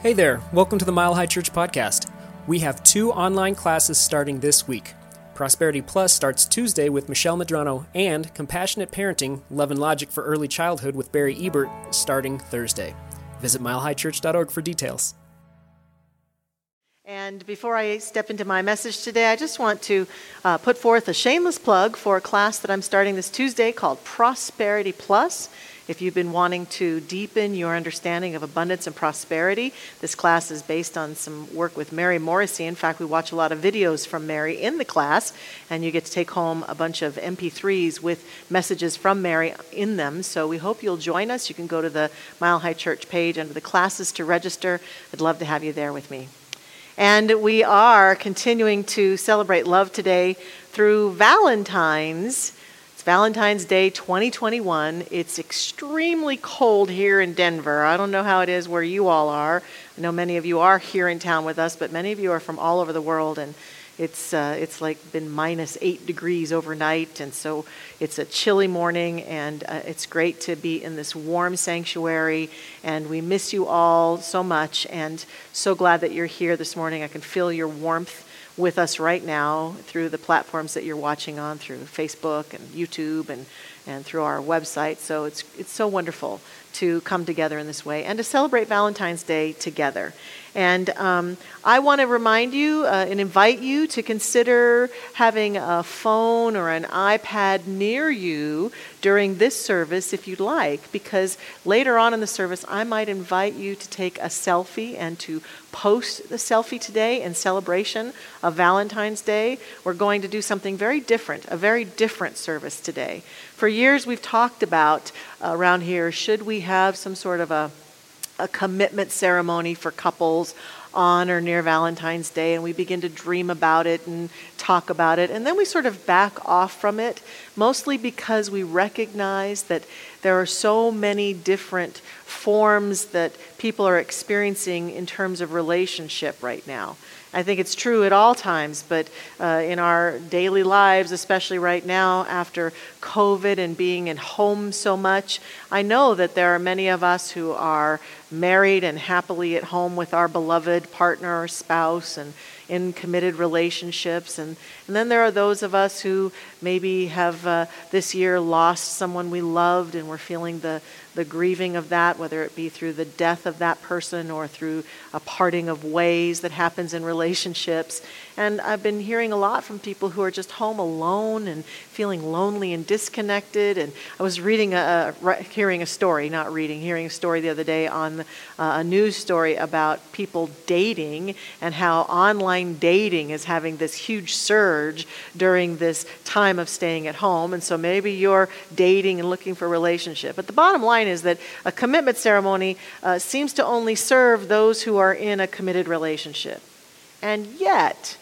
Hey there, welcome to the Mile High Church podcast. We have two online classes starting this week. Prosperity Plus starts Tuesday with Michelle Medrano, and Compassionate Parenting Love and Logic for Early Childhood with Barry Ebert starting Thursday. Visit milehighchurch.org for details. And before I step into my message today, I just want to uh, put forth a shameless plug for a class that I'm starting this Tuesday called Prosperity Plus. If you've been wanting to deepen your understanding of abundance and prosperity, this class is based on some work with Mary Morrissey. In fact, we watch a lot of videos from Mary in the class, and you get to take home a bunch of MP3s with messages from Mary in them. So we hope you'll join us. You can go to the Mile High Church page under the classes to register. I'd love to have you there with me. And we are continuing to celebrate love today through Valentine's Valentine's Day 2021. It's extremely cold here in Denver. I don't know how it is where you all are. I know many of you are here in town with us, but many of you are from all over the world, and it's uh, it's like been minus eight degrees overnight, and so it's a chilly morning, and uh, it's great to be in this warm sanctuary. And we miss you all so much, and so glad that you're here this morning. I can feel your warmth with us right now through the platforms that you're watching on through Facebook and YouTube and, and through our website. So it's, it's so wonderful to come together in this way and to celebrate Valentine's Day together. And um, I want to remind you uh, and invite you to consider having a phone or an iPad near you during this service if you'd like, because later on in the service, I might invite you to take a selfie and to post the selfie today in celebration of Valentine's Day. We're going to do something very different, a very different service today. For years, we've talked about uh, around here should we have some sort of a a commitment ceremony for couples on or near Valentine's Day, and we begin to dream about it and talk about it. And then we sort of back off from it, mostly because we recognize that there are so many different forms that people are experiencing in terms of relationship right now. I think it's true at all times, but uh, in our daily lives, especially right now after COVID and being at home so much, I know that there are many of us who are married and happily at home with our beloved partner or spouse and in committed relationships. And, and then there are those of us who maybe have uh, this year lost someone we loved and we're feeling the, the grieving of that, whether it be through the death of that person or through a parting of ways that happens in relationships. And I've been hearing a lot from people who are just home alone and feeling lonely and disconnected. And I was reading a, a hearing a story, not reading, hearing a story the other day on uh, a news story about people dating and how online dating is having this huge surge during this time of staying at home. And so maybe you're dating and looking for a relationship. But the bottom line is that a commitment ceremony uh, seems to only serve those who are in a committed relationship. And yet,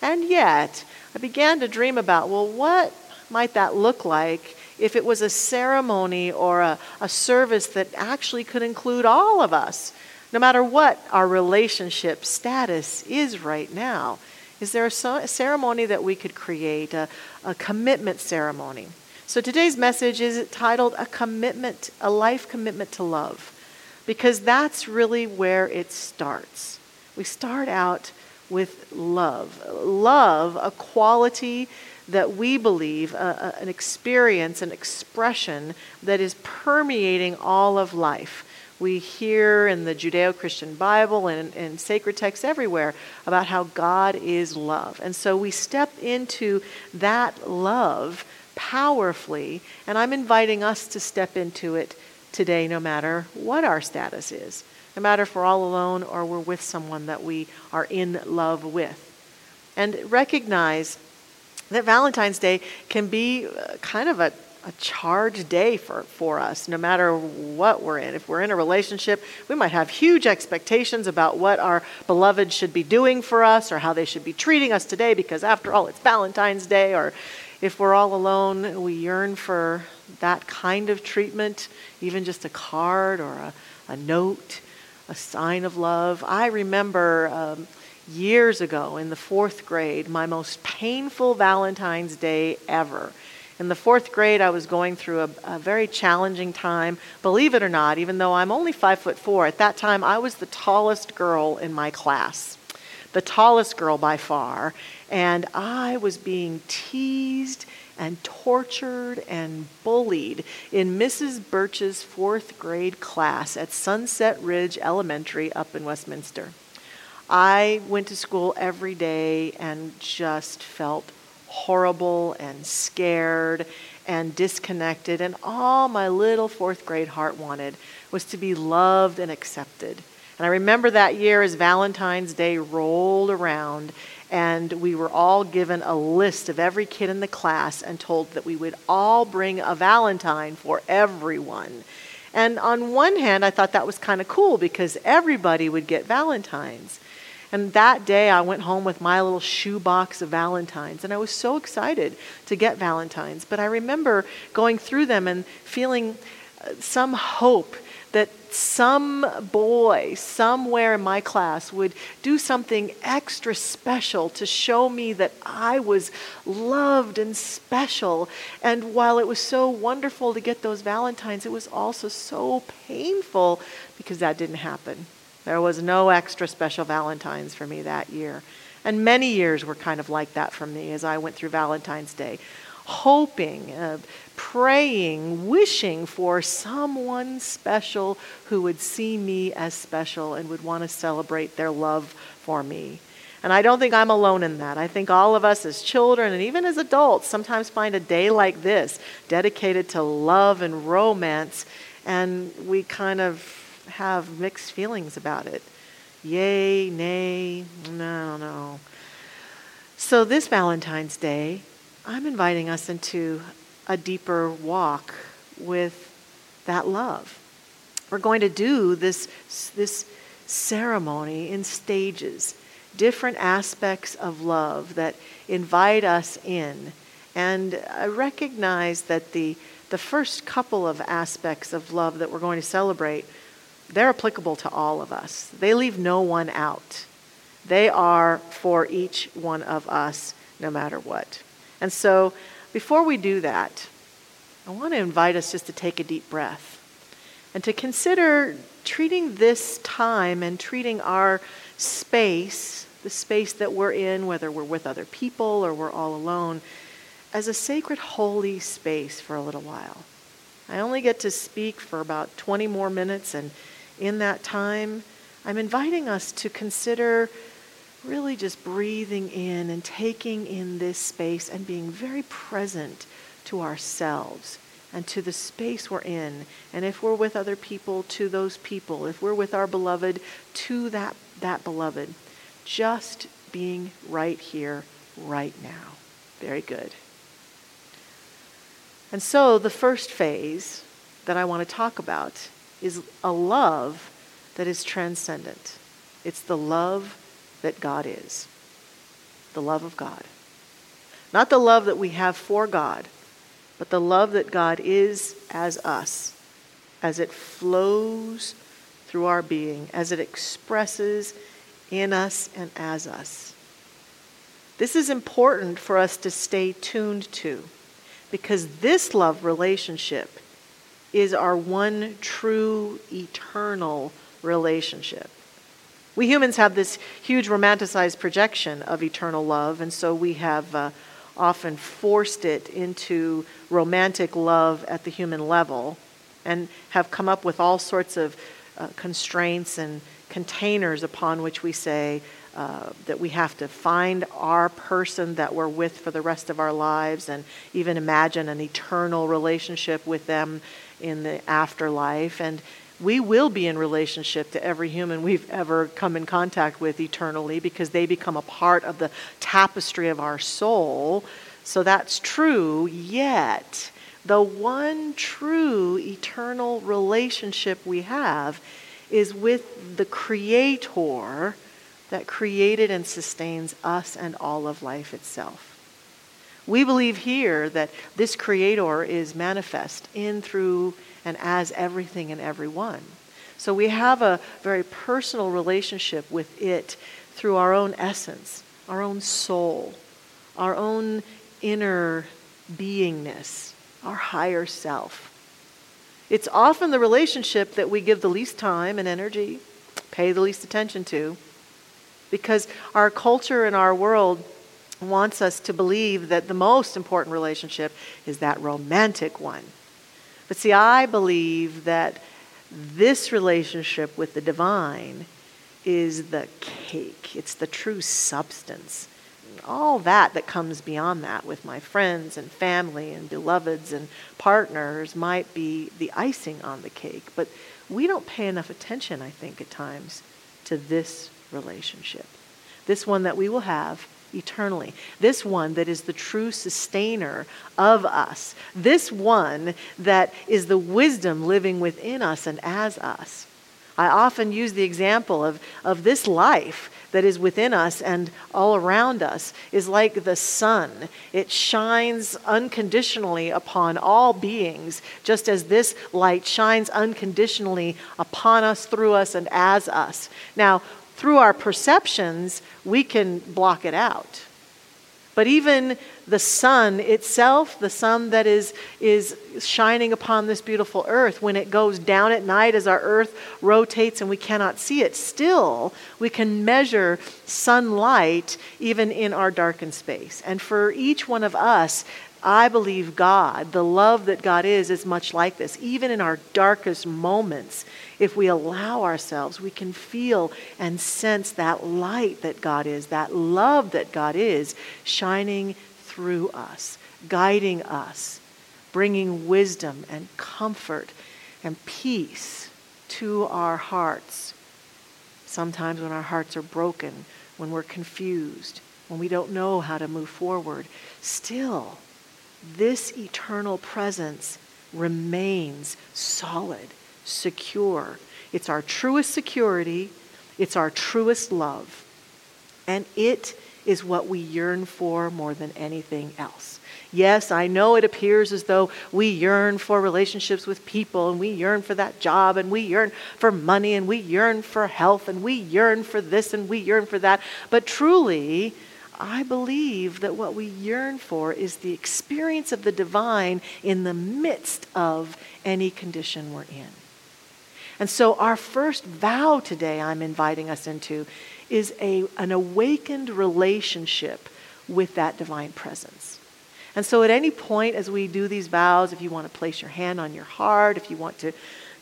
and yet, I began to dream about well, what might that look like if it was a ceremony or a, a service that actually could include all of us, no matter what our relationship status is right now? Is there a ceremony that we could create, a, a commitment ceremony? So today's message is titled A Commitment, a Life Commitment to Love, because that's really where it starts. We start out with love. Love, a quality that we believe, uh, an experience, an expression that is permeating all of life. We hear in the Judeo Christian Bible and in sacred texts everywhere about how God is love. And so we step into that love powerfully, and I'm inviting us to step into it today, no matter what our status is no matter if we're all alone or we're with someone that we are in love with. And recognize that Valentine's Day can be uh, kind of a, a charged day for, for us, no matter what we're in. If we're in a relationship, we might have huge expectations about what our beloved should be doing for us or how they should be treating us today, because after all, it's Valentine's Day. Or if we're all alone, we yearn for that kind of treatment, even just a card or a, a note a sign of love. I remember um, years ago in the fourth grade, my most painful Valentine's Day ever. In the fourth grade, I was going through a, a, very challenging time. Believe it or not, even though I'm only five foot four, at that time I was the tallest girl in my class, the tallest girl by far, and I was being teased and tortured and bullied in Mrs. Birch's fourth grade class at Sunset Ridge Elementary up in Westminster. I went to school every day and just felt horrible and scared and disconnected. And all my little fourth grade heart wanted was to be loved and accepted. And I remember that year as Valentine's Day rolled around, and we were all given a list of every kid in the class and told that we would all bring a Valentine for everyone. And on one hand, I thought that was kind of cool because everybody would get Valentines. And that day, I went home with my little shoebox of Valentines, and I was so excited to get Valentines. But I remember going through them and feeling uh, some hope some boy somewhere in my class would do something extra special to show me that I was loved and special. And while it was so wonderful to get those Valentines, it was also so painful because that didn't happen. There was no extra special Valentines for me that year. And many years were kind of like that for me as I went through Valentine's Day, hoping, uh, praying, wishing for someone special who would see me as special and would want to celebrate their love for me. And I don't think I'm alone in that. I think all of us as children and even as adults sometimes find a day like this dedicated to love and romance, and we kind of have mixed feelings about it. Yay, nay, no, no. So this Valentine's Day, I'm inviting us into a deeper walk with that love. We're going to do this, this ceremony in stages, different aspects of love that invite us in. And I recognize that the, the first couple of aspects of love that we're going to celebrate they're applicable to all of us. They leave no one out. They are for each one of us, no matter what. And so, before we do that, I want to invite us just to take a deep breath and to consider treating this time and treating our space, the space that we're in, whether we're with other people or we're all alone, as a sacred, holy space for a little while. I only get to speak for about 20 more minutes, and in that time, I'm inviting us to consider really just breathing in and taking in this space and being very present to ourselves and to the space we're in. And if we're with other people, to those people. If we're with our beloved, to that, that beloved. Just being right here, right now. Very good. And so the first phase that I want to talk about is a love that is transcendent. It's the love that God is, the love of God. Not the love that we have for God, but the love that God is as us, as it flows through our being, as it expresses in us and as us. This is important for us to stay tuned to because this love relationship is our one true eternal relationship. We humans have this huge romanticized projection of eternal love, and so we have uh, often forced it into romantic love at the human level and have come up with all sorts of uh, constraints and containers upon which we say uh, that we have to find our person that we're with for the rest of our lives and even imagine an eternal relationship with them in the afterlife. And we will be in relationship to every human we've ever come in contact with eternally because they become a part of the tapestry of our soul. So that's true, yet the one true eternal relationship we have is with the Creator that created and sustains us and all of life itself. We believe here that this Creator is manifest in, through, and as everything and everyone. So we have a very personal relationship with it through our own essence, our own soul, our own inner beingness, our higher self. It's often the relationship that we give the least time and energy, pay the least attention to, because our culture and our world wants us to believe that the most important relationship is that romantic one. But see, I believe that this relationship with the divine is the cake, it's the true substance. All that that comes beyond that with my friends and family and beloveds and partners might be the icing on the cake. But we don't pay enough attention, I think, at times to this relationship. This one that we will have eternally. This one that is the true sustainer of us. This one that is the wisdom living within us and as us. I often use the example of, of this life that is within us and all around us is like the sun. It shines unconditionally upon all beings, just as this light shines unconditionally upon us, through us, and as us. Now, through our perceptions, we can block it out. But even the sun itself, the sun that is, is shining upon this beautiful earth, when it goes down at night as our earth rotates and we cannot see it, still we can measure sunlight even in our darkened space. And for each one of us, I believe God, the love that God is, is much like this. Even in our darkest moments, if we allow ourselves, we can feel and sense that light that God is, that love that God is, shining through us, guiding us, bringing wisdom and comfort and peace to our hearts. Sometimes when our hearts are broken, when we're confused, when we don't know how to move forward, still this eternal presence remains solid, secure. It's our truest security, it's our truest love, and it is what we yearn for more than anything else. Yes, I know it appears as though we yearn for relationships with people and we yearn for that job and we yearn for money and we yearn for health and we yearn for this and we yearn for that. But truly, I believe that what we yearn for is the experience of the divine in the midst of any condition we're in. And so, our first vow today, I'm inviting us into, is a, an awakened relationship with that divine presence. And so, at any point as we do these vows, if you want to place your hand on your heart, if you want to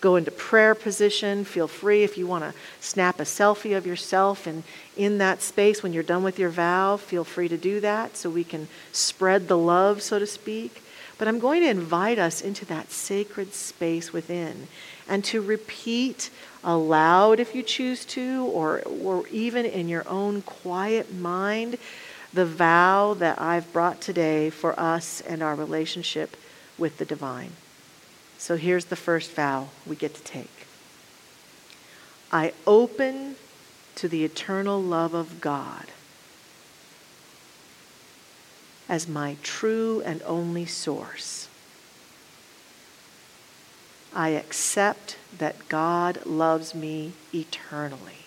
go into prayer position. Feel free if you want to snap a selfie of yourself and in that space when you're done with your vow, feel free to do that so we can spread the love, so to speak. But I'm going to invite us into that sacred space within and to repeat aloud if you choose to, or, or even in your own quiet mind, the vow that I've brought today for us and our relationship with the divine. So here's the first vow we get to take I open to the eternal love of God as my true and only source. I accept that God loves me eternally.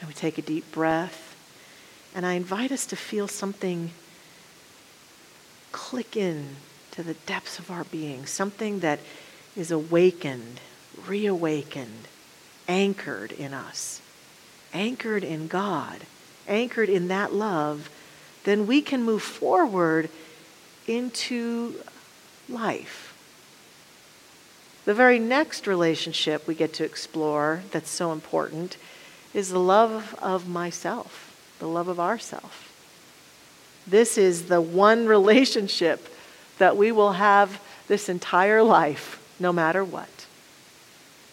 And we take a deep breath, and I invite us to feel something click in to the depths of our being, something that is awakened, reawakened, anchored in us, anchored in God, anchored in that love, then we can move forward into life. The very next relationship we get to explore that's so important is the love of myself, the love of ourself. This is the one relationship that we will have this entire life, no matter what.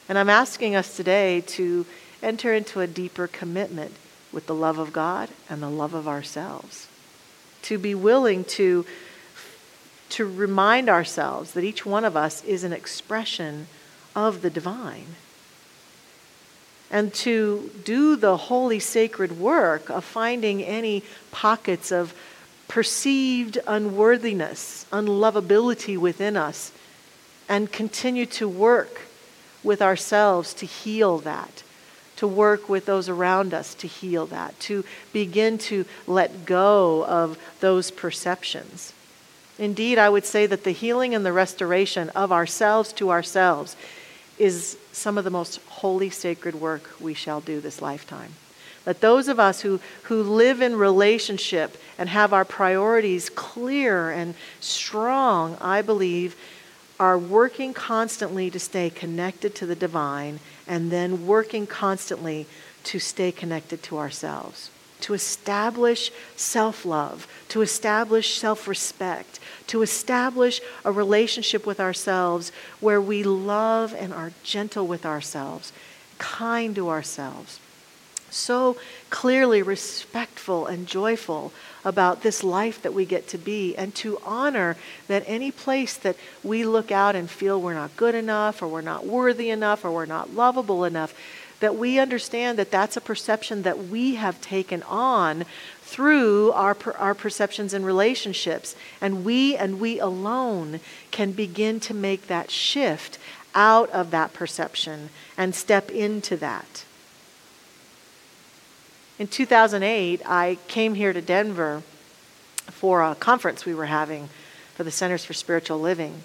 And I'm asking us today to enter into a deeper commitment with the love of God and the love of ourselves. To be willing to, to remind ourselves that each one of us is an expression of the divine. And to do the holy, sacred work of finding any pockets of perceived unworthiness, unlovability within us, and continue to work with ourselves to heal that, to work with those around us to heal that, to begin to let go of those perceptions. Indeed, I would say that the healing and the restoration of ourselves to ourselves is some of the most holy, sacred work we shall do this lifetime. That those of us who, who live in relationship and have our priorities clear and strong, I believe, are working constantly to stay connected to the divine and then working constantly to stay connected to ourselves to establish self love, to establish self respect, to establish a relationship with ourselves where we love and are gentle with ourselves, kind to ourselves. So clearly respectful and joyful about this life that we get to be, and to honor that any place that we look out and feel we're not good enough, or we're not worthy enough, or we're not lovable enough, that we understand that that's a perception that we have taken on through our, our perceptions and relationships. And we and we alone can begin to make that shift out of that perception and step into that. In 2008, I came here to Denver for a conference we were having for the Centers for Spiritual Living.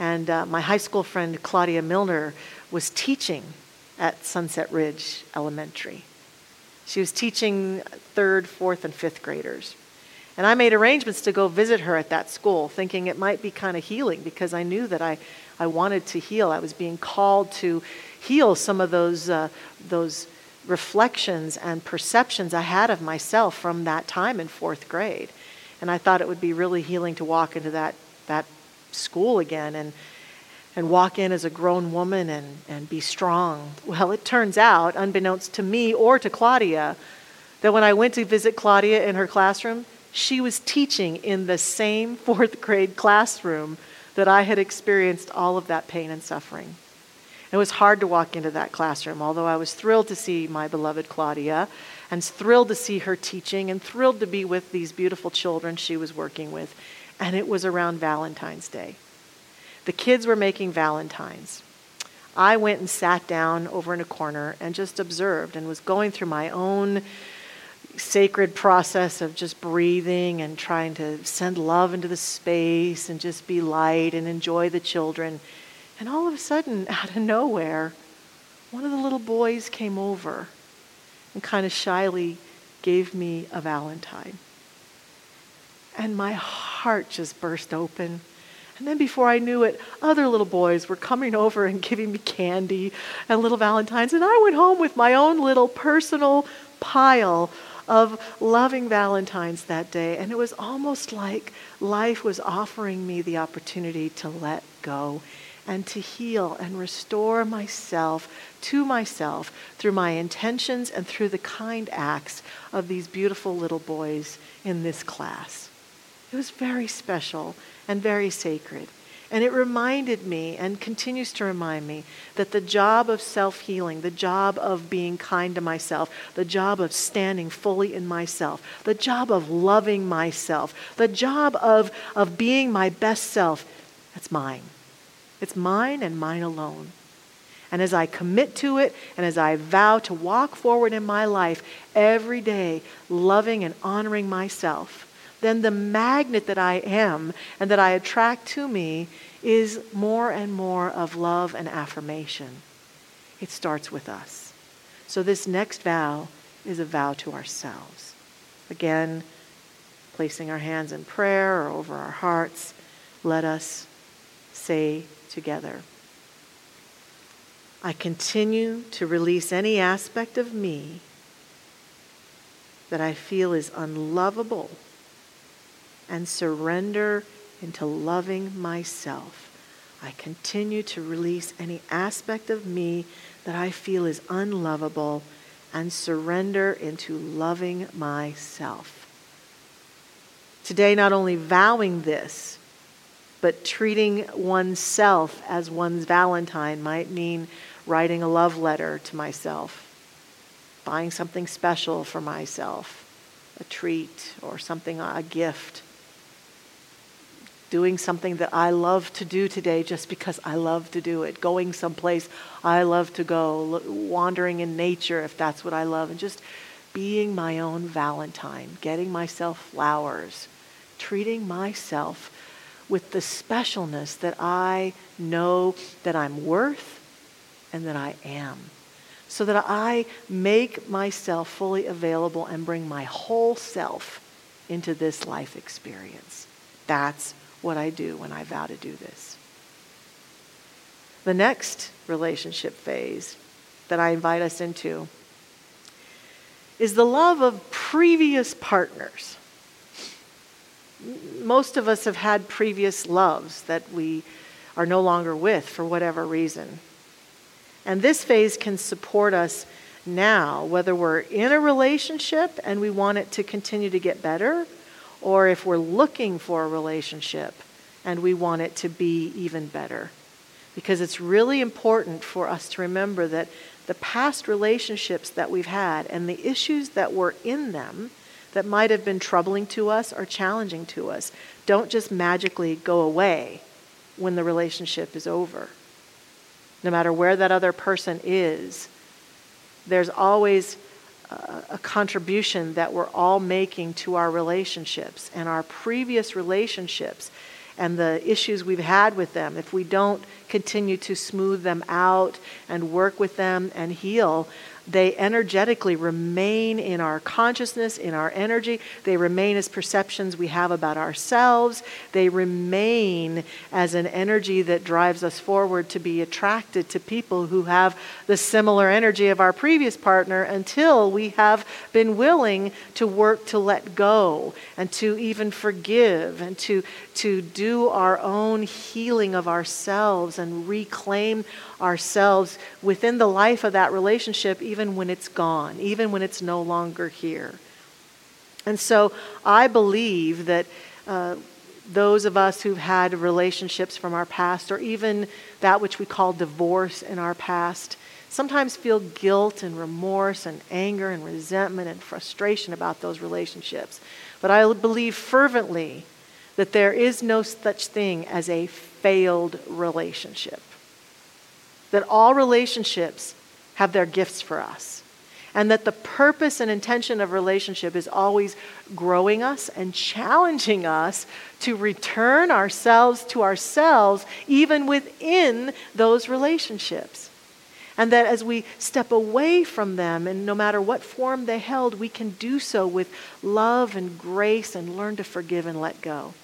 And uh, my high school friend, Claudia Milner, was teaching at Sunset Ridge Elementary. She was teaching third, fourth, and fifth graders. And I made arrangements to go visit her at that school, thinking it might be kind of healing because I knew that I, I wanted to heal. I was being called to heal some of those, uh, those reflections and perceptions I had of myself from that time in fourth grade. And I thought it would be really healing to walk into that, that school again and and walk in as a grown woman and, and be strong. Well, it turns out, unbeknownst to me or to Claudia, that when I went to visit Claudia in her classroom, she was teaching in the same fourth grade classroom that I had experienced all of that pain and suffering. It was hard to walk into that classroom, although I was thrilled to see my beloved Claudia and thrilled to see her teaching and thrilled to be with these beautiful children she was working with. And it was around Valentine's Day. The kids were making Valentines. I went and sat down over in a corner and just observed and was going through my own sacred process of just breathing and trying to send love into the space and just be light and enjoy the children. And all of a sudden, out of nowhere, one of the little boys came over and kind of shyly gave me a Valentine. And my heart just burst open. And then before I knew it, other little boys were coming over and giving me candy and little valentines. And I went home with my own little personal pile of loving valentines that day. And it was almost like life was offering me the opportunity to let go and to heal and restore myself to myself through my intentions and through the kind acts of these beautiful little boys in this class. It was very special and very sacred. And it reminded me and continues to remind me that the job of self healing, the job of being kind to myself, the job of standing fully in myself, the job of loving myself, the job of, of being my best self, that's mine. It's mine and mine alone. And as I commit to it and as I vow to walk forward in my life every day, loving and honoring myself, then the magnet that I am and that I attract to me is more and more of love and affirmation. It starts with us. So, this next vow is a vow to ourselves. Again, placing our hands in prayer or over our hearts, let us say together I continue to release any aspect of me that I feel is unlovable and surrender into loving myself. I continue to release any aspect of me that I feel is unlovable and surrender into loving myself. Today, not only vowing this, but treating oneself as one's Valentine might mean writing a love letter to myself, buying something special for myself, a treat or something, a gift doing something that I love to do today just because I love to do it, going someplace I love to go, wandering in nature if that's what I love, and just being my own Valentine, getting myself flowers, treating myself with the specialness that I know that I'm worth and that I am. So that I make myself fully available and bring my whole self into this life experience. That's what I do when I vow to do this. The next relationship phase that I invite us into is the love of previous partners. Most of us have had previous loves that we are no longer with for whatever reason. And this phase can support us now, whether we're in a relationship and we want it to continue to get better, or if we're looking for a relationship and we want it to be even better. Because it's really important for us to remember that the past relationships that we've had and the issues that were in them that might have been troubling to us or challenging to us don't just magically go away when the relationship is over. No matter where that other person is, there's always a, contribution that we're all making to our relationships and our previous relationships and the issues we've had with them, if we don't continue to smooth them out and work with them and heal, they energetically remain in our consciousness, in our energy. They remain as perceptions we have about ourselves. They remain as an energy that drives us forward to be attracted to people who have the similar energy of our previous partner until we have been willing to work to let go and to even forgive and to, to do our own healing of ourselves and reclaim ourselves within the life of that relationship, even when it's gone, even when it's no longer here. And so I believe that uh, those of us who've had relationships from our past, or even that which we call divorce in our past, sometimes feel guilt and remorse and anger and resentment and frustration about those relationships. But I believe fervently that there is no such thing as a failed relationship that all relationships have their gifts for us. And that the purpose and intention of relationship is always growing us and challenging us to return ourselves to ourselves, even within those relationships. And that as we step away from them, and no matter what form they held, we can do so with love and grace and learn to forgive and let go.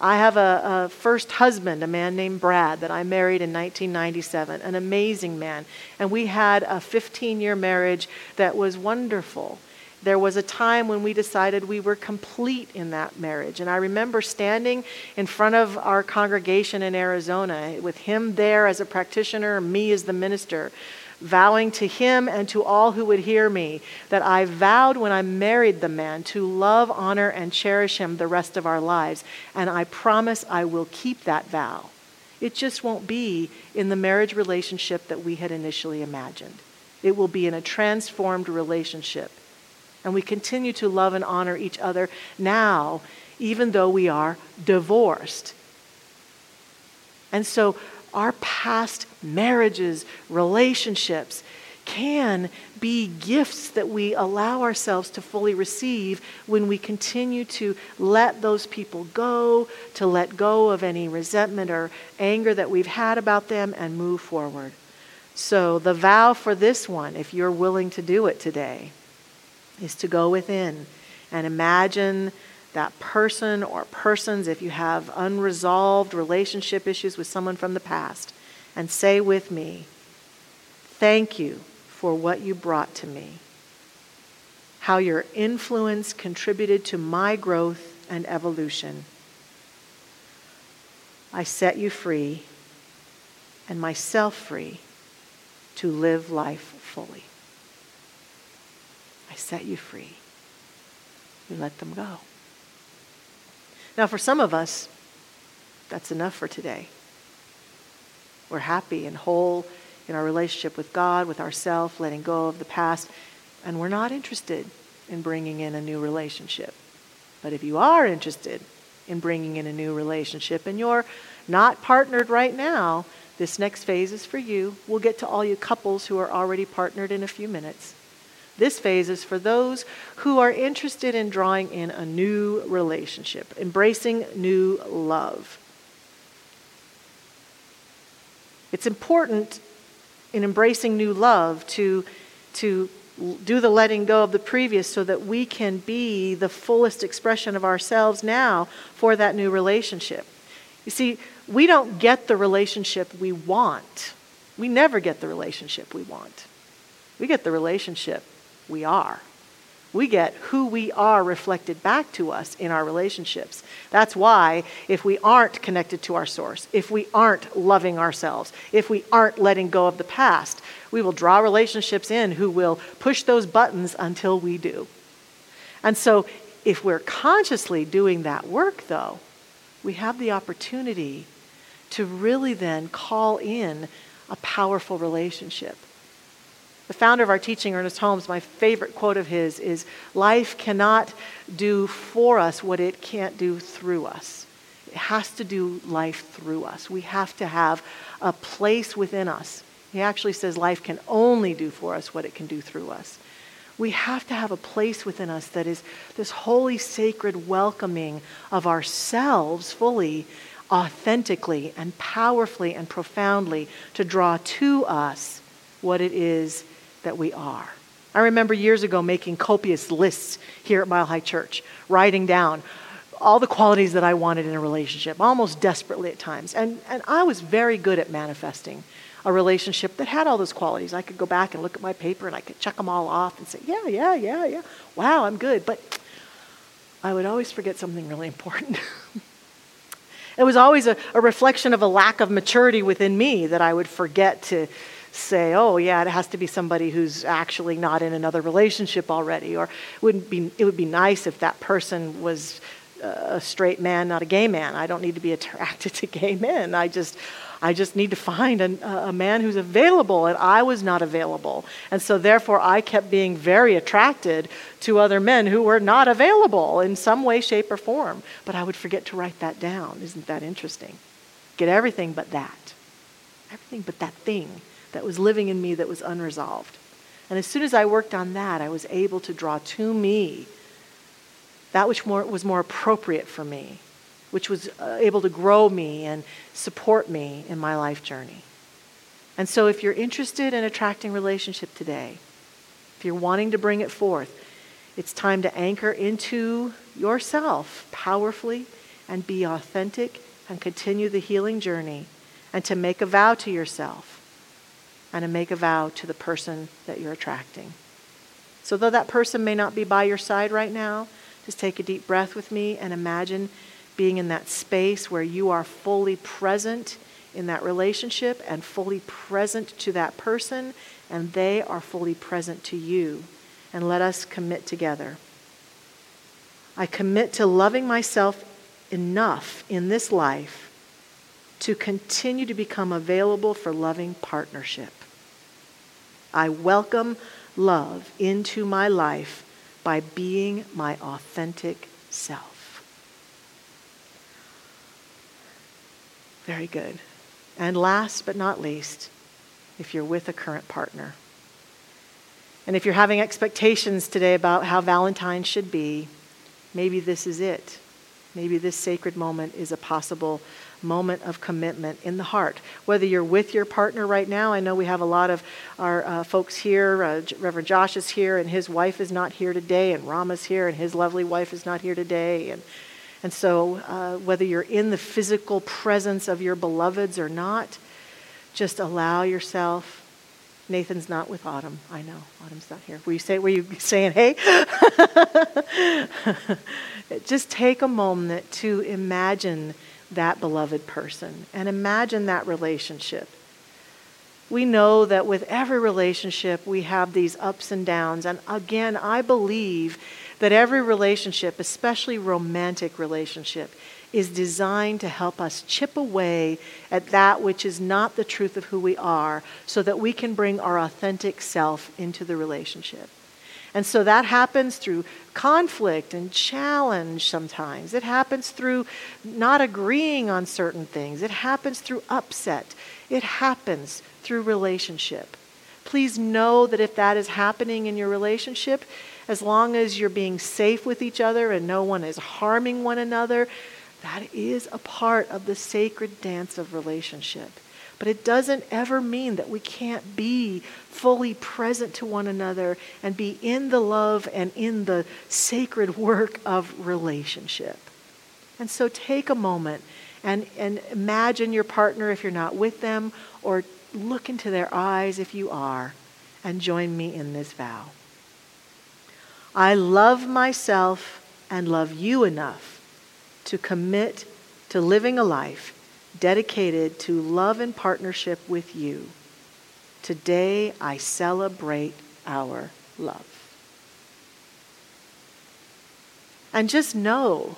I have a, a, first husband, a man named Brad, that I married in 1997, an amazing man. And we had a 15 year marriage that was wonderful. There was a time when we decided we were complete in that marriage. And I remember standing in front of our congregation in Arizona with him there as a practitioner, me as the minister, vowing to him and to all who would hear me that I vowed when I married the man to love, honor, and cherish him the rest of our lives. And I promise I will keep that vow. It just won't be in the marriage relationship that we had initially imagined. It will be in a transformed relationship. And we continue to love and honor each other now, even though we are divorced. And so our past marriages, relationships, can be gifts that we allow ourselves to fully receive when we continue to let those people go, to let go of any resentment or anger that we've had about them, and move forward. So, the vow for this one, if you're willing to do it today, is to go within and imagine that person or persons, if you have unresolved relationship issues with someone from the past, and say with me, Thank you for what you brought to me, how your influence contributed to my growth and evolution. I set you free and myself free to live life fully. I set you free. You let them go. Now, for some of us, that's enough for today. We're happy and whole in our relationship with God, with ourselves, letting go of the past, and we're not interested in bringing in a new relationship. But if you are interested in bringing in a new relationship and you're not partnered right now, this next phase is for you. We'll get to all you couples who are already partnered in a few minutes. This phase is for those who are interested in drawing in a new relationship, embracing new love. It's important in embracing new love to, to do the letting go of the previous so that we can be the fullest expression of ourselves now for that new relationship. You see, we don't get the relationship we want. We never get the relationship we want. We get the relationship we are. We get who we are reflected back to us in our relationships. That's why, if we aren't connected to our source, if we aren't loving ourselves, if we aren't letting go of the past, we will draw relationships in who will push those buttons until we do. And so, if we're consciously doing that work, though, we have the opportunity to really then call in a powerful relationship. The founder of our teaching, Ernest Holmes, my favorite quote of his is Life cannot do for us what it can't do through us. It has to do life through us. We have to have a place within us. He actually says life can only do for us what it can do through us. We have to have a place within us that is this holy, sacred welcoming of ourselves fully authentically and powerfully and profoundly to draw to us what it is that we are. I remember years ago making copious lists here at Mile High Church, writing down all the qualities that I wanted in a relationship, almost desperately at times. And, and I was very good at manifesting a relationship that had all those qualities. I could go back and look at my paper and I could check them all off and say, yeah, yeah, yeah, yeah. Wow, I'm good. But I would always forget something really important. It was always a, a reflection of a lack of maturity within me that I would forget to say, oh, yeah, it has to be somebody who's actually not in another relationship already. Or it, wouldn't be, it would be nice if that person was uh, a straight man, not a gay man. I don't need to be attracted to gay men. I just, I just need to find a, a, man who's available, and I was not available. And so, therefore, I kept being very attracted to other men who were not available in some way, shape, or form. But I would forget to write that down. Isn't that interesting? Get everything but that. Everything but that thing that was living in me that was unresolved. And as soon as I worked on that, I was able to draw to me that which more, was more appropriate for me which was uh, able to grow me and support me in my life journey. And so, if you're interested in attracting relationship today, if you're wanting to bring it forth, it's time to anchor into yourself powerfully and be authentic and continue the healing journey and to make a vow to yourself and to make a vow to the person that you're attracting. So, though that person may not be by your side right now, just take a deep breath with me and imagine being in that space where you are fully present in that relationship and fully present to that person, and they are fully present to you. And let us commit together. I commit to loving myself enough in this life to continue to become available for loving partnership. I welcome love into my life by being my authentic self. Very good. And last but not least, if you're with a current partner. And if you're having expectations today about how Valentine should be, maybe this is it. Maybe this sacred moment is a possible moment of commitment in the heart. Whether you're with your partner right now, I know we have a lot of our uh, folks here. Uh, Reverend Josh is here, and his wife is not here today, and Rama's here, and his lovely wife is not here today, and and so, uh, whether you're in the physical presence of your beloveds or not, just allow yourself. Nathan's not with Autumn. I know Autumn's not here. Were you say? Were you saying, "Hey"? just take a moment to imagine that beloved person and imagine that relationship. We know that with every relationship, we have these ups and downs. And again, I believe that every relationship, especially romantic relationship, is designed to help us chip away at that which is not the truth of who we are so that we can bring our authentic self into the relationship. And so that happens through conflict and challenge sometimes. It happens through not agreeing on certain things. It happens through upset. It happens through relationship. Please know that if that is happening in your relationship, as long as you're being safe with each other and no one is harming one another, that is a part of the sacred dance of relationship. But it doesn't ever mean that we can't be fully present to one another and be in the love and in the sacred work of relationship. And so take a moment and, and imagine your partner if you're not with them, or look into their eyes if you are, and join me in this vow. I love myself and love you enough to commit to living a life dedicated to love and partnership with you. Today I celebrate our love. And just know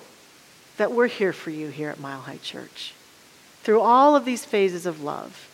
that we're here for you here at Mile High Church through all of these phases of love.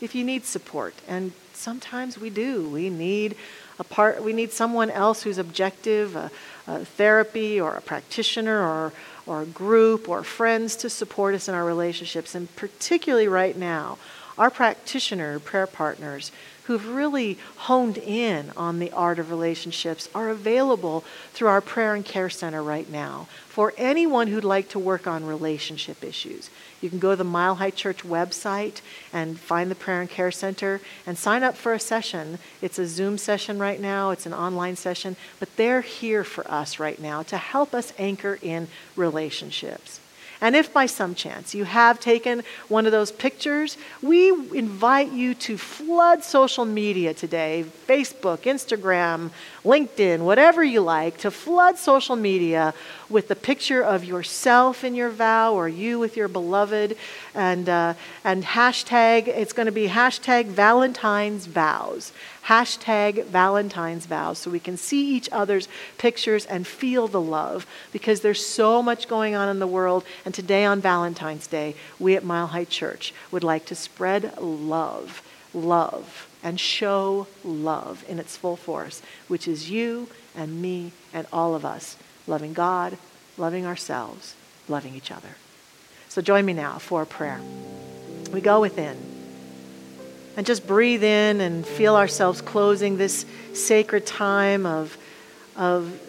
If you need support, and sometimes we do, we need a part, we need someone else who's objective, a, a therapy or a practitioner or or a group or friends to support us in our relationships. And particularly right now, our practitioner prayer partners who've really honed in on the art of relationships are available through our prayer and care center right now for anyone who'd like to work on relationship issues. You can go to the Mile High Church website and find the prayer and care center and sign up for a session. It's a Zoom session right now, it's an online session, but they're here for us right now to help us anchor in relationships. And if by some chance you have taken one of those pictures, we invite you to flood social media today Facebook, Instagram, LinkedIn, whatever you like to flood social media with the picture of yourself in your vow or you with your beloved. And, uh, and hashtag, it's going to be hashtag Valentine's Vows hashtag Valentine's vows so we can see each other's pictures and feel the love because there's so much going on in the world. And today on Valentine's Day, we at Mile High Church would like to spread love, love, and show love in its full force, which is you and me and all of us loving God, loving ourselves, loving each other. So join me now for a prayer. We go within and just breathe in and feel ourselves closing this sacred time of, of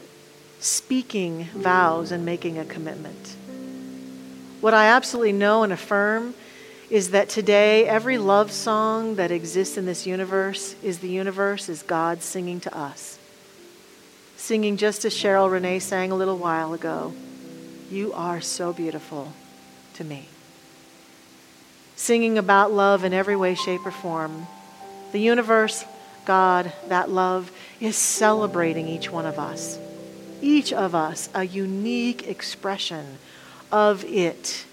speaking vows and making a commitment. What I absolutely know and affirm is that today every love song that exists in this universe is the universe, is God singing to us. Singing just as Cheryl Renee sang a little while ago You are so beautiful to me singing about love in every way, shape, or form. The universe, God, that love, is celebrating each one of us. Each of us a unique expression of it.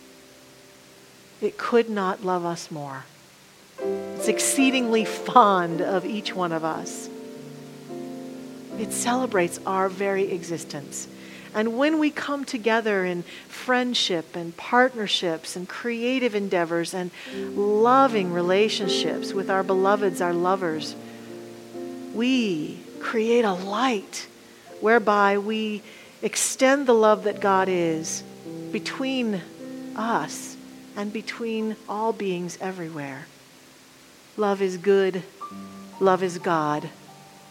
It could not love us more. It's exceedingly fond of each one of us. It celebrates our very existence. And when we come together in friendship and partnerships and creative endeavors and loving relationships with our beloveds, our lovers, we create a light whereby we extend the love that God is between us and between all beings everywhere. Love is good. Love is God.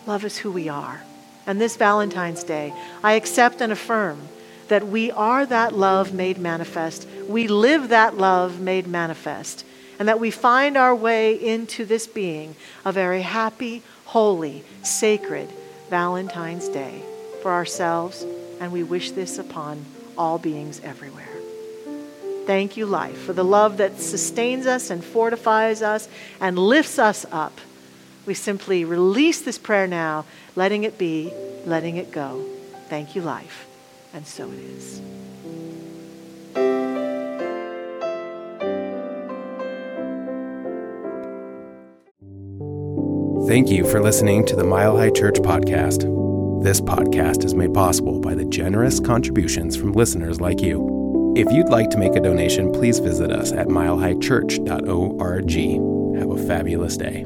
Love is who we are. And this Valentine's Day, I accept and affirm that we are that love made manifest. We live that love made manifest. And that we find our way into this being a very happy, holy, sacred Valentine's Day for ourselves. And we wish this upon all beings everywhere. Thank you, life, for the love that sustains us and fortifies us and lifts us up. We simply release this prayer now letting it be, letting it go. Thank you, life. And so it is. Thank you for listening to the Mile High Church podcast. This podcast is made possible by the generous contributions from listeners like you. If you'd like to make a donation, please visit us at milehighchurch.org. Have a fabulous day.